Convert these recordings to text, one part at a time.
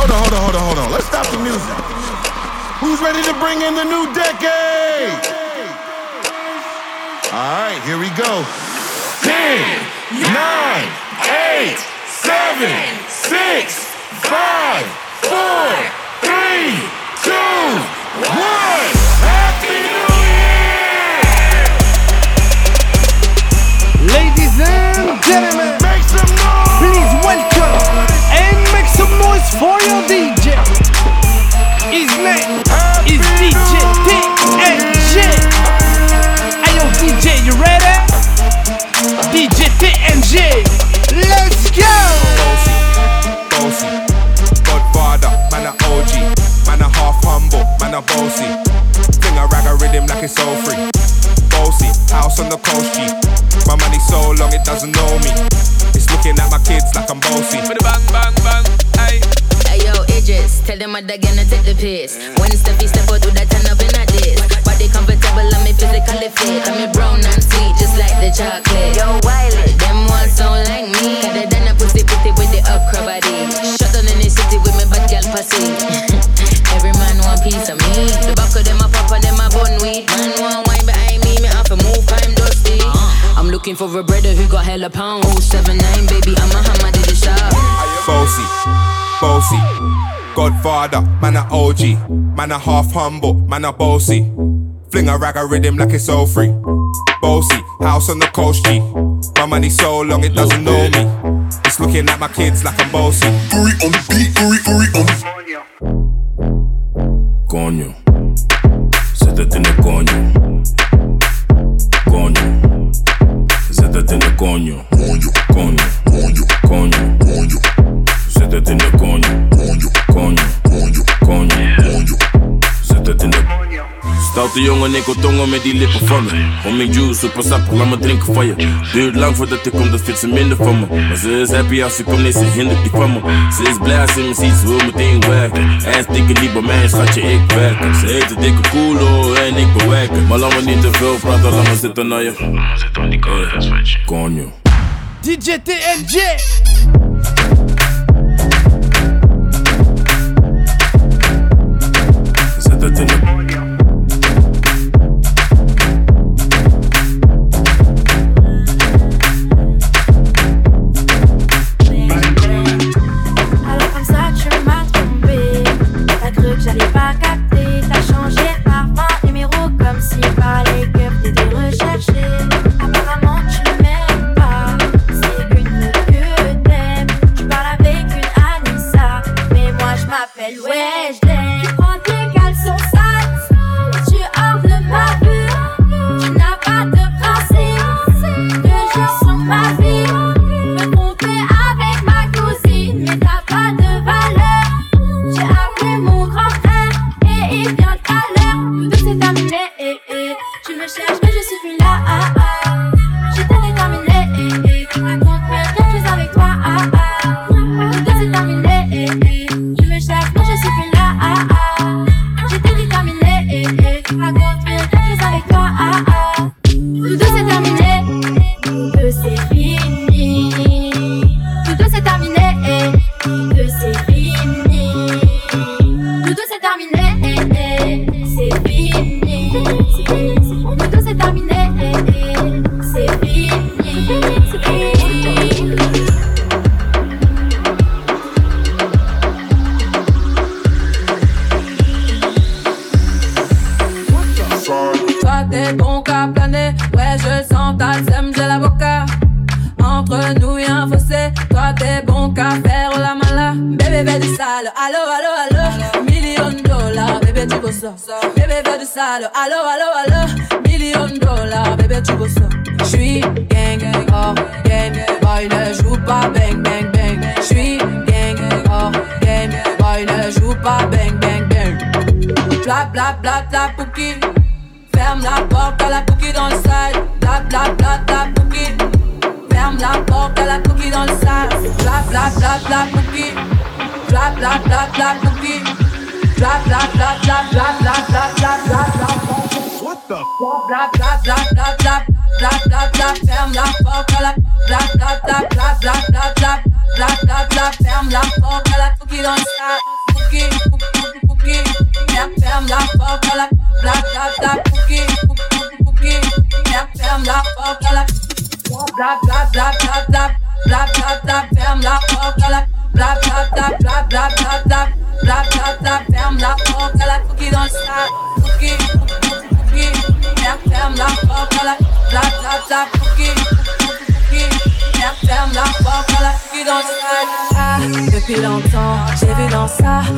hold on, hold on, hold on, hold on. Let's stop the music. Who's ready to bring in the new decade? All right, here we go. 10, 9, 8, 7, 6, 5, 4, 3, 2, 1. For your DJ. His name is DJ TNG. Hey yo, DJ, you ready? DJ TNG. Let's go! Bossy, bossy, Godfather, man a OG, man a half humble, man a bossy. Fling a rag a rhythm like it's all free. Bossy, house on the coast G. My money so long it doesn't know me. It's looking at my kids like I'm bossy. With a bang, bang, bang, hey. Hey yo, Idris, tell them what they're gonna take the piss. When Steffi step out, do that turn up in a this. Body comfortable, I'm me physically fit. I'm me brown and sweet, just like the chocolate. Yo, Wiley, them ones don't like me. Cause they done a pussy pretty with the upcra body. Shut down in the city with me bad girl pussy. Every man want piece of me. The back of them a pop and them a bun weed. Man want wine behind me, me have to move, I'm dusty. I'm looking for a brother who got hella pound. 079, baby, I'm a hammer to the shop. Bossy, bossy. Godfather, man a OG, man a half humble, man a bossy. Fling a rag a rhythm like it's all free. Bossy, house on the coast G. My money so long it doesn't know me. It's looking at my kids like I'm bossy. Uri on the beat, Uri, Uri on the Coño, se te tiene coño. Coño, se te tiene coño. coño, Coño, coño, coño, coño, se te tiene coño. coño, Coño, coño, coño, coño. se te tiene Stoute jongen, ik wil tongen met die lippen van me. Om ik juice, super sap, laat me drinken van je. Duurt lang voordat ik kom, dat vindt ze minder van me. Maar ze is happy als ze komt, nee, ze hindert die van me. Ze is blij als ze me ziet, ze wil meteen werken. En stikken niet bij mij, schatje, ik werk. Ze heet een dikke koelo en ik bewerken. Maar laat me niet te veel praten, laat me zitten naar je. Hey, Coño. DJ TNG. other than the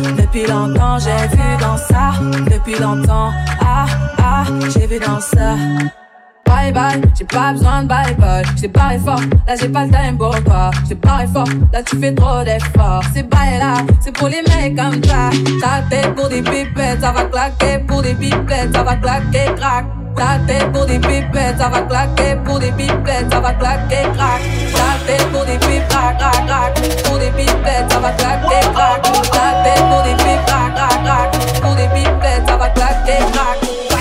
Depuis longtemps, j'ai vu dans ça. Depuis longtemps, ah ah, j'ai vu dans ça. Bye bye, j'ai pas besoin de bye bye. J'ai parlé fort, là j'ai pas le time pour toi. J'ai parlé fort, là tu fais trop d'efforts. C'est bye là, c'est pour les mecs comme ça. Ta tête pour des pipettes, ça va claquer pour des pipettes, ça va claquer, crack. Ta tête pour des pipettes, ça va claquer pour des pipettes, ça va claquer, crac. Ta tête pour des pipettes, crac, crac, crac. Pour des pipettes, ça va claquer, crac. Ta tête pour des pipettes, crac, crac, crac. Pour des pipettes, ça va claquer, crac.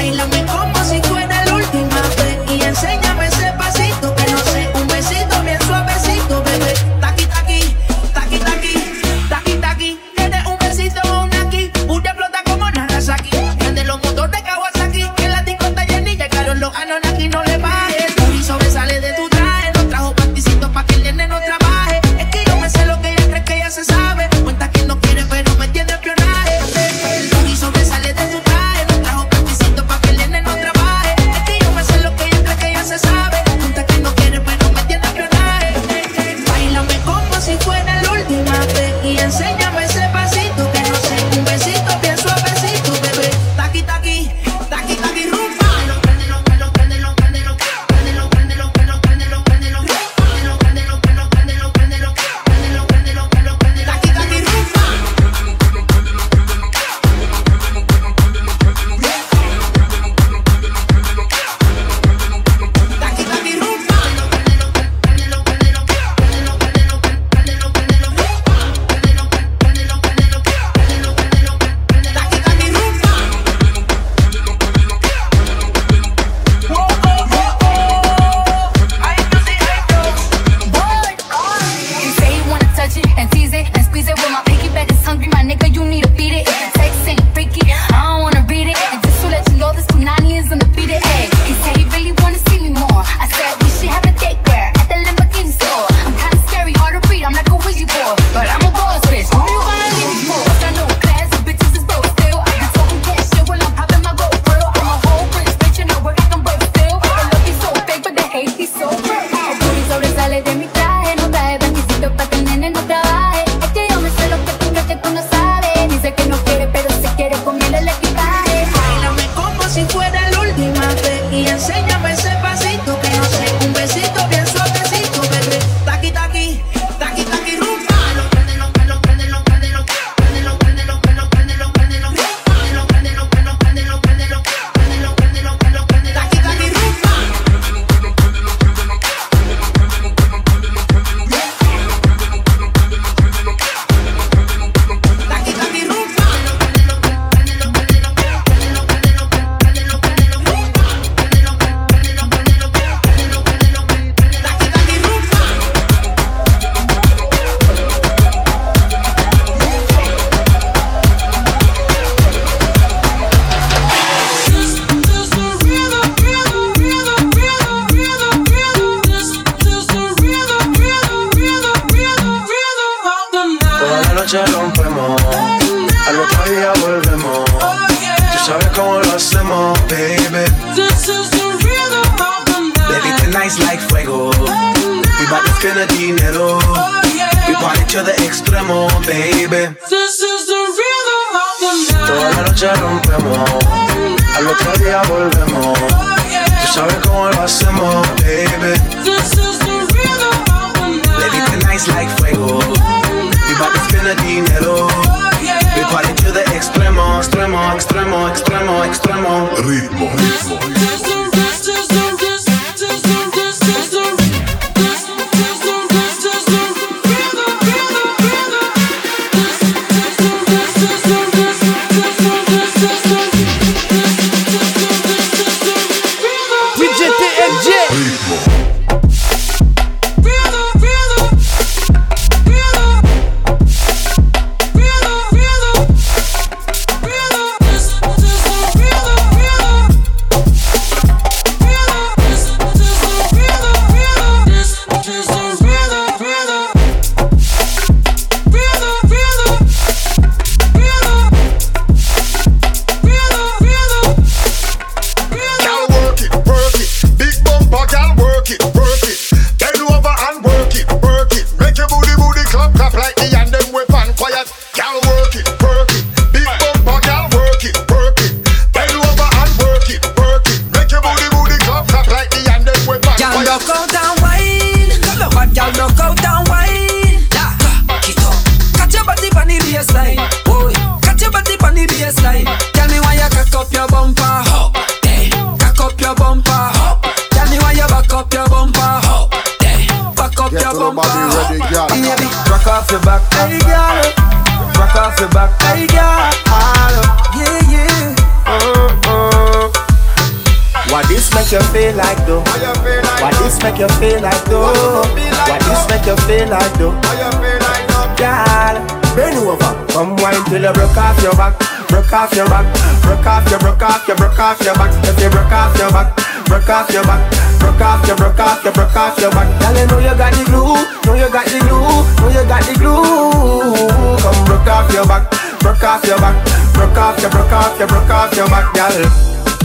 Broke off your, broke off your, broke off your back, girl.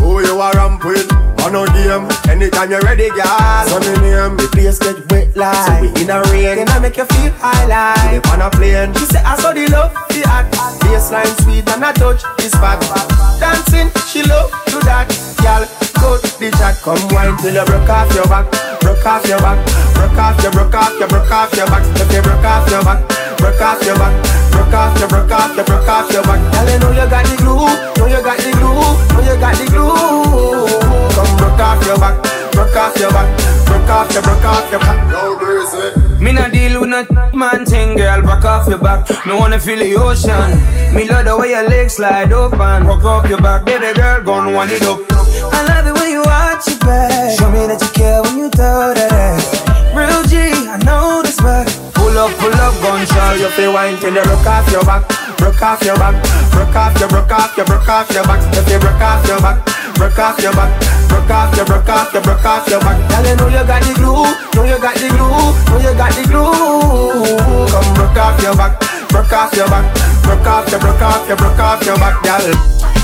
Who you are ramp with? On no game. Anytime you're ready, girl. So me name, the place get wet like. So we in a rain, can I make you feel high like. Live on a plane. She say I saw the love, the act Baseline sweet and I touch the spot Dancing, she love do that Girl, go the chat. Come wine till you broke off your back. Broke off your back. Broke off your, broke off your, broke off your back. If you broke off your back Broke off your back Broke off your, broke off your, broke off your back Girl, you know you got the glue Know you got the glue Know you got the glue Come broke off your back Broke off your back Broke off your, broke off your back No breezy. Me not deal with no man thing, girl. Back off your back. Me wanna feel the ocean. Me love the way your legs slide open. Walk off your back, baby girl, gon' wind it up. I love the way you watch your back. Show me that you care when you throw that ass. Real G, I know this back. Pull up, pull up, gun you feel wine till you broke off your back. Broke off your back. Broke off your, broke off your, broke off your back. If you broke off your back. Broke off your back, broke off your, broke off your, broke off your back. Girl, you know you got the glue, know you got the glue, know you got the glue. Come broke off your back, broke off your back, broke off your, broke off your, broke off your back, girl.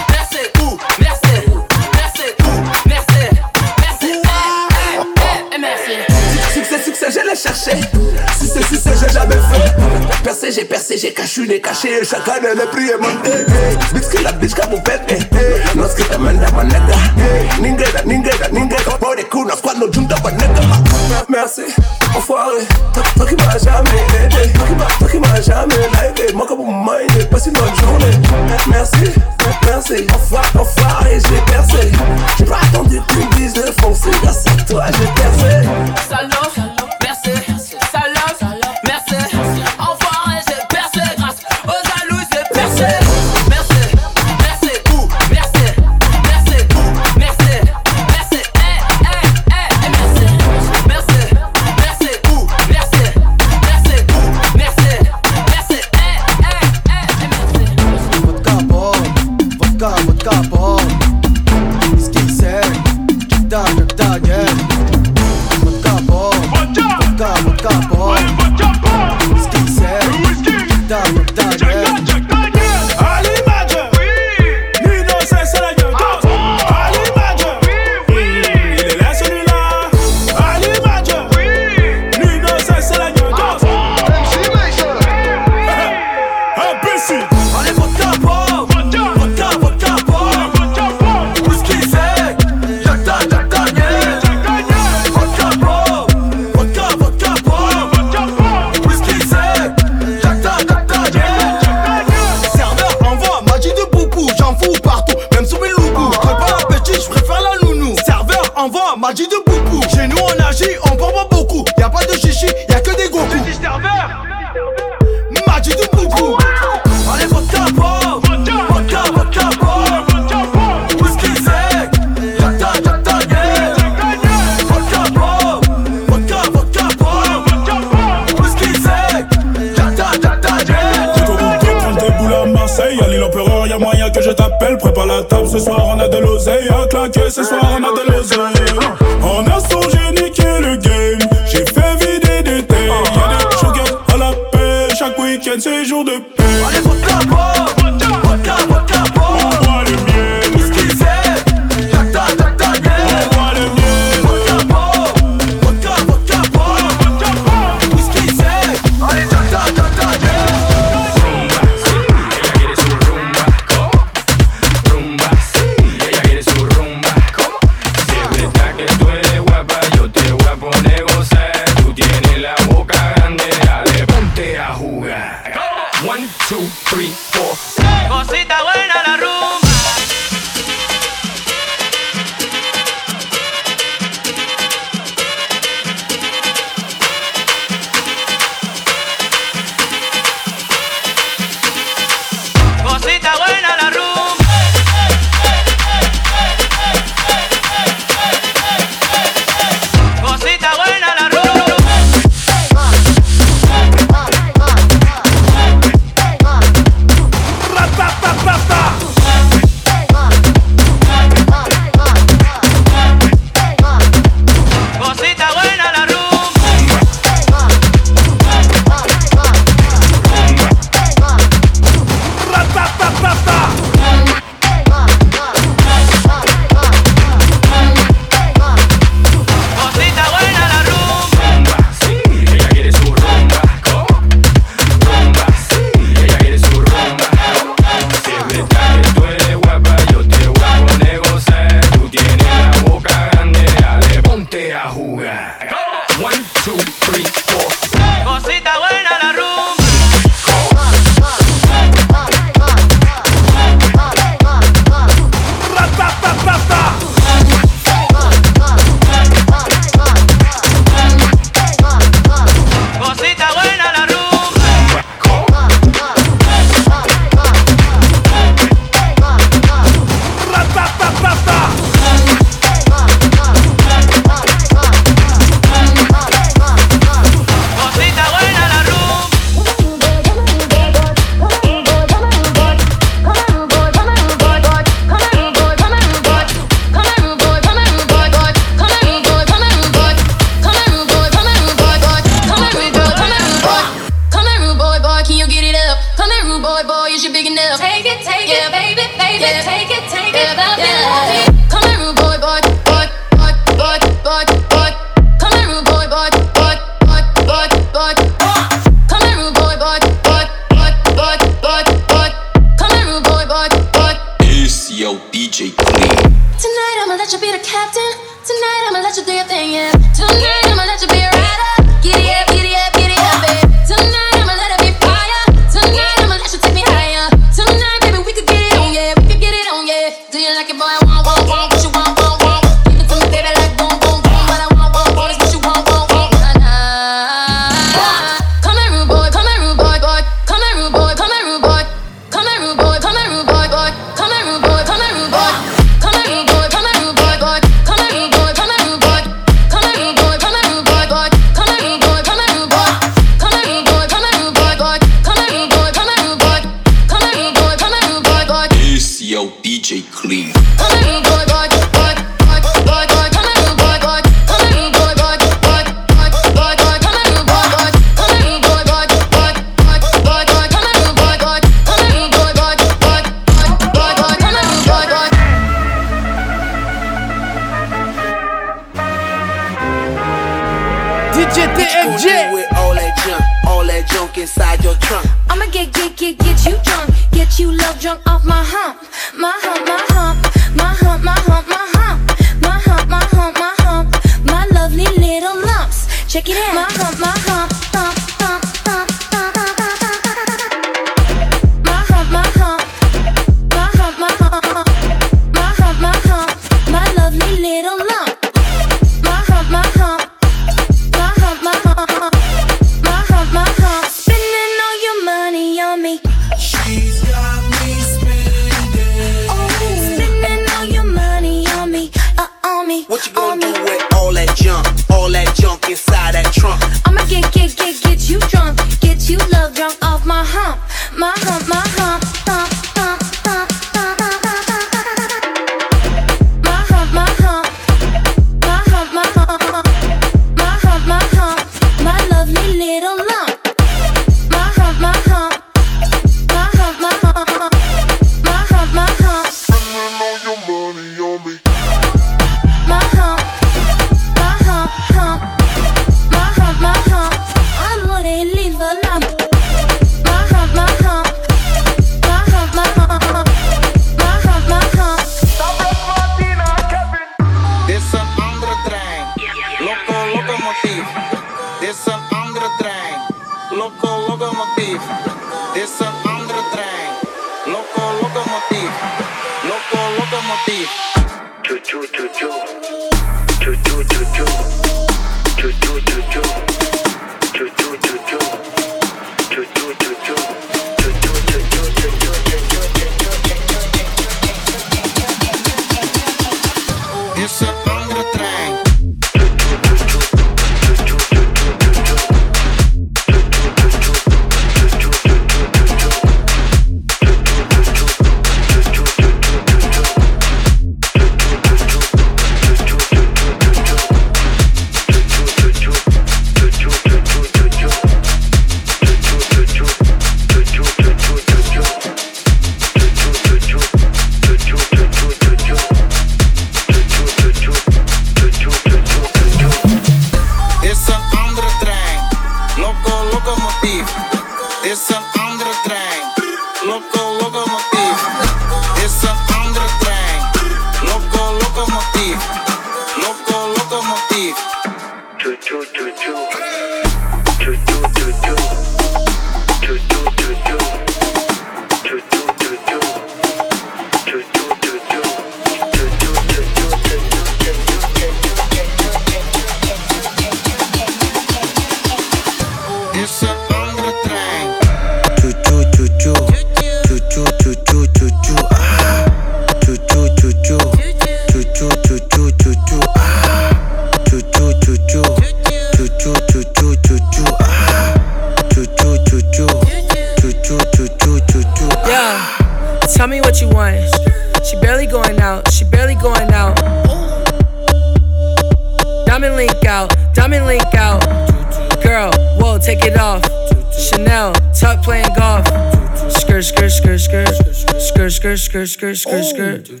Skirt, skirt, skirt, skirt, oh,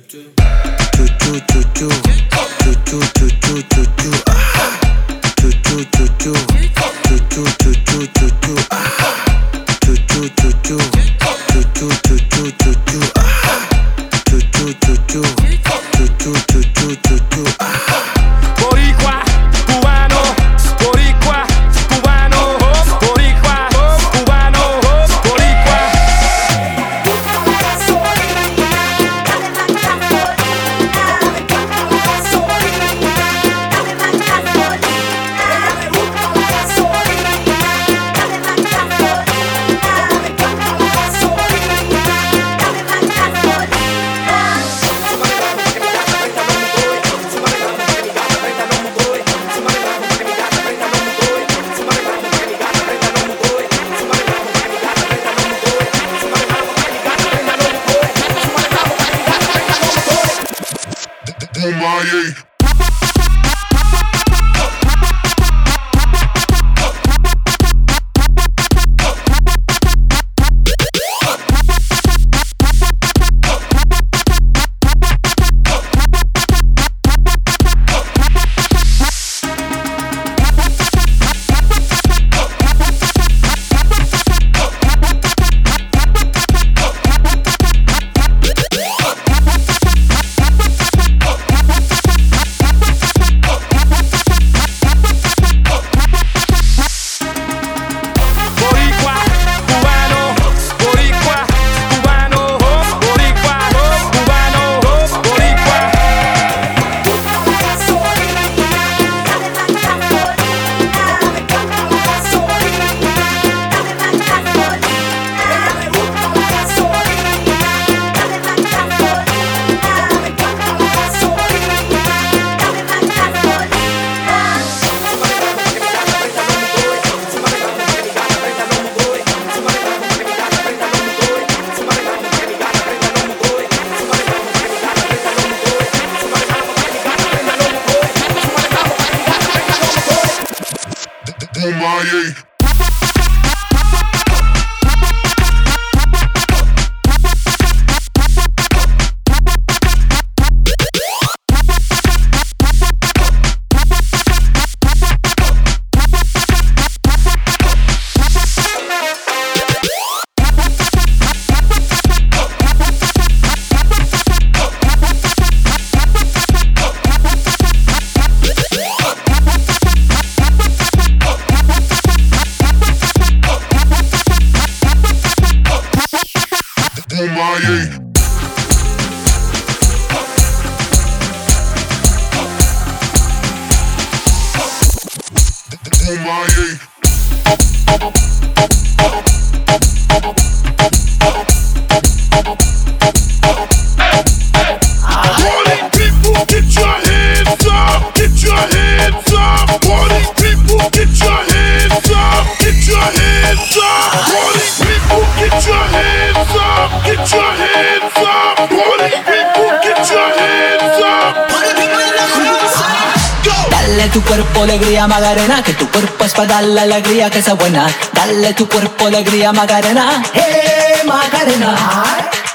alegría que sea buena. Dale tu cuerpo alegría Magarena, eh Magarena.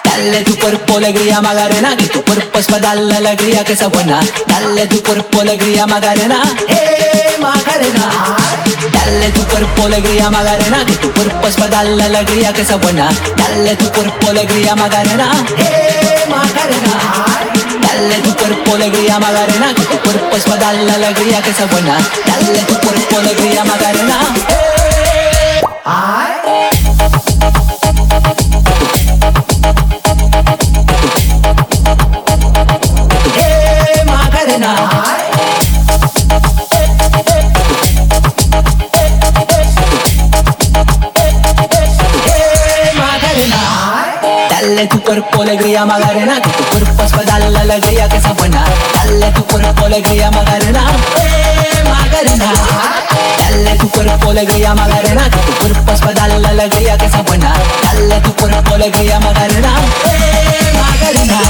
Dale tu cuerpo alegría Magarena, que tu cuerpo es para darle alegría que sea buena. Dale tu cuerpo alegría Magarena, eh Magarena. Dale tu cuerpo alegría Magarena, que tu cuerpo es para darle alegría que sea buena. Dale tu cuerpo alegría Magarena, eh Magarena. Dale tu cuerpo alegría Magarena, que tu cuerpo es para darle alegría que sea buena. Dale tu cuerpo alegría Magarena. eh. Eh, Dale tu cuerpo alegría Magarena, que tu cuerpo es para darle alegría que sea buena. Dale tu cuerpo alegría Magarena, eh Magarena. Dale tu cuerpo alegría Magarena, que tu cuerpo es para darle alegría que sea buena. Dale tu cuerpo alegría Magarena, eh Magarena.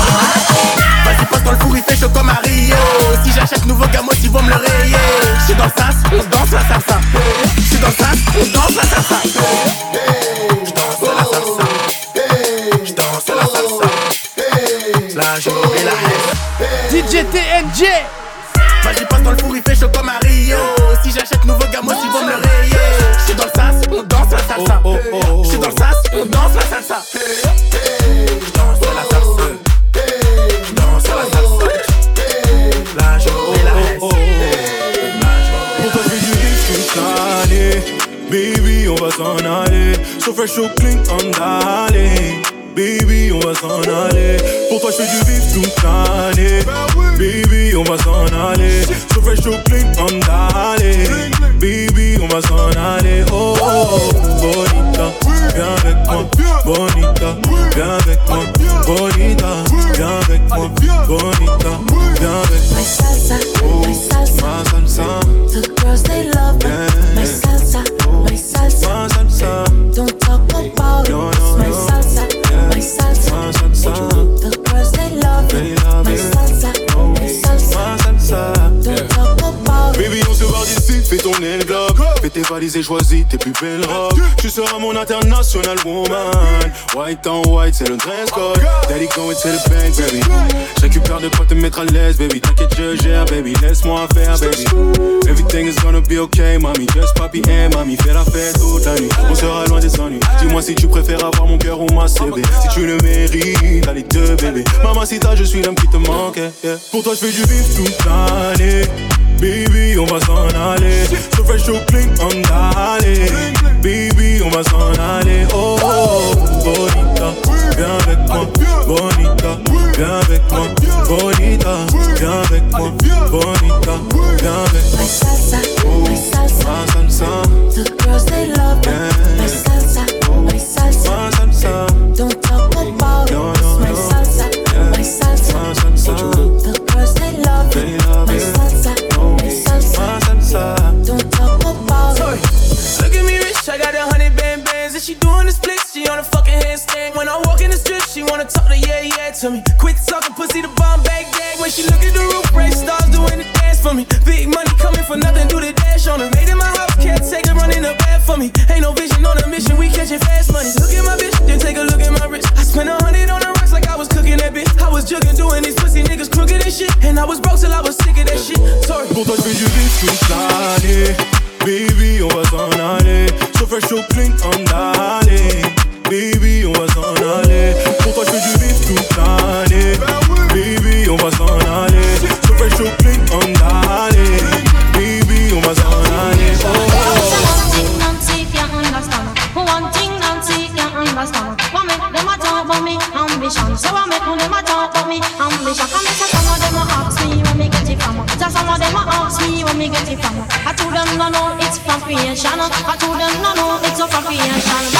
Vas-y passe dans le four il fait chaud comme Rio Si j'achète nouveau gamos ils vont me le rayer J'suis dans le sas, on danse la salsa J'suis dans le sas, on danse la salsa J'danse la salsa La joue et la haine DJ TNG Vas-y passe dans le four il fait chaud comme à Rio. Si j'achète nouveau gamos ils vont me le rayer. J'suis dans le sas, on danse la salsa. J'suis dans le sas, on danse la salsa. J'danse la salsa. J'danse la salsa. La joue et la haine du toute l'année. Baby, on va s'en aller. So fresh, so clean, on. Baby, on va s'en aller. Pour toi, je fais du vif toute l'année. Baby, on va s'en aller. So fresh, so clean, on d'aller. Baby, on va s'en aller. Oh, oh, oh, bonita, viens avec moi. Bonita, viens avec moi. Bonita, viens avec moi. Bonita, viens avec moi. salsa, my salsa, Ma salsa, the girls they love me. My salsa, ton. Fais tes valises et choisis tes plus belles robes. Tu seras mon international woman. White on white, c'est le dress code. Daddy going to the bank, baby. Je récupère de quoi te mettre à l'aise, baby. T'inquiète, je gère, baby. Laisse-moi faire, baby. Everything is gonna be okay, mami. Just papi et mami. Fais la fête toute la nuit. On sera loin des ennuis. Dis-moi si tu préfères avoir mon cœur ou ma CB. Si tu le mérites, t'as les deux bébés. Mamacita, je suis l'homme qui te manque. yeah. Pour toi, je fais du vif toute l'année. Baby, on va s'en aller. So fresh, so clean, on d'aller. Baby, on va s'en aller. Oh, bonita, viens avec moi. Bonita, viens avec moi. Bonita, viens avec moi. Bonita, viens avec moi. My salsa, my salsa, the girls they love salsa, my salsa, she wanna talk to yeah, yeah to me. Quit talking pussy, the bomb bag gag When she look at the roof, race stars doing the dance for me. Big money coming for nothing, do the dash on her. Made in my house, can't take it, running the bad for me. Ain't no vision on a mission, we catching fast money. Look at my bitch, then take a look at my wrist. I spent a hundred on the rocks like I was cooking that bitch. I was jugging, doing these pussy niggas crooked and shit. And I was broke till I was sick of that shit. Sorry. Baby, on va s'en aller. Fresh, so clean, on d'aller. Baby, on va s'en. ambition. So I make them of my talk about me ambition. Come here, some of them ask me where me get it from. Just some of them ask me where me get it from. I told them no, no, it's from creation. I told them no, no, it's from creation.